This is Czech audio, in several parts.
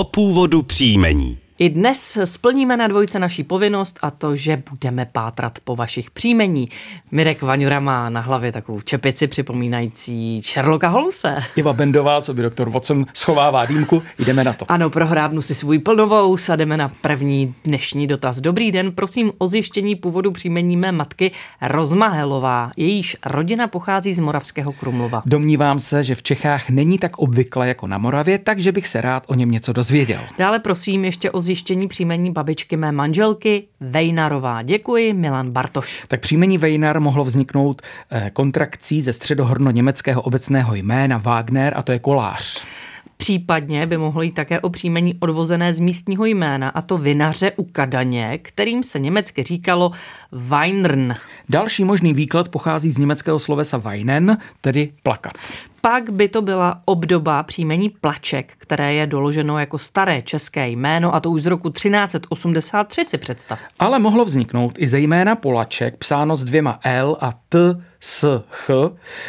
o původu příjmení. I dnes splníme na dvojce naší povinnost a to, že budeme pátrat po vašich příjmení. Mirek Vaňura má na hlavě takovou čepici připomínající Sherlocka Holmese. Iva Bendová, co by doktor Watson schovává dýmku, jdeme na to. Ano, prohrábnu si svůj plnovou a jdeme na první dnešní dotaz. Dobrý den, prosím o zjištění původu příjmení mé matky Rozmahelová. Jejíž rodina pochází z Moravského Krumlova. Domnívám se, že v Čechách není tak obvykle jako na Moravě, takže bych se rád o něm něco dozvěděl. Dále prosím ještě o zjištění příjmení babičky mé manželky Vejnarová. Děkuji, Milan Bartoš. Tak příjmení Vejnar mohlo vzniknout eh, kontrakcí ze středohorno německého obecného jména Wagner a to je kolář. Případně by mohlo jít také o příjmení odvozené z místního jména, a to vinaře u Kadaně, kterým se německy říkalo Weinrn. Další možný výklad pochází z německého slovesa weinen, tedy plakat. Pak by to byla obdoba příjmení Plaček, které je doloženo jako staré české jméno a to už z roku 1383 si představ. Ale mohlo vzniknout i zejména Polaček, psáno s dvěma L a T s ch,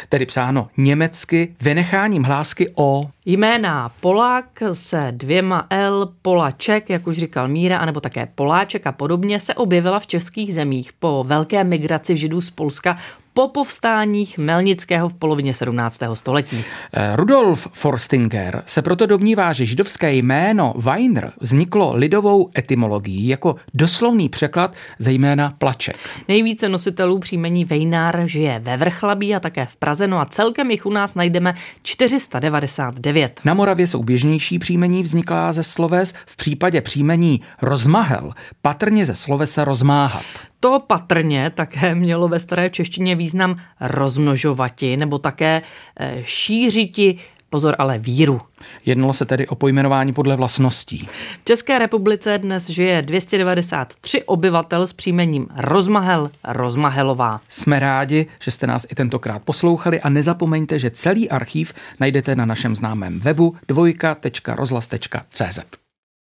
tedy psáno německy, vynecháním hlásky o. Jména Polák se dvěma L, Polaček, jak už říkal Míra, anebo také Poláček a podobně, se objevila v českých zemích po velké migraci židů z Polska po povstáních Melnického v polovině 17. století. Eh, Rudolf Forstinger se proto domnívá, že židovské jméno Weiner vzniklo lidovou etymologií jako doslovný překlad zejména plaček. Nejvíce nositelů příjmení Vejnár žije ve Vrchlabí a také v Praze, no a celkem jich u nás najdeme 499. Na Moravě jsou běžnější příjmení vzniklá ze sloves, v případě příjmení rozmahel patrně ze slovesa rozmáhat. To patrně také mělo ve staré češtině význam rozmnožovati nebo také eh, šířiti Pozor ale víru. Jednalo se tedy o pojmenování podle vlastností. V České republice dnes žije 293 obyvatel s příjmením Rozmahel Rozmahelová. Jsme rádi, že jste nás i tentokrát poslouchali a nezapomeňte, že celý archív najdete na našem známém webu dvojka.rozhlas.cz.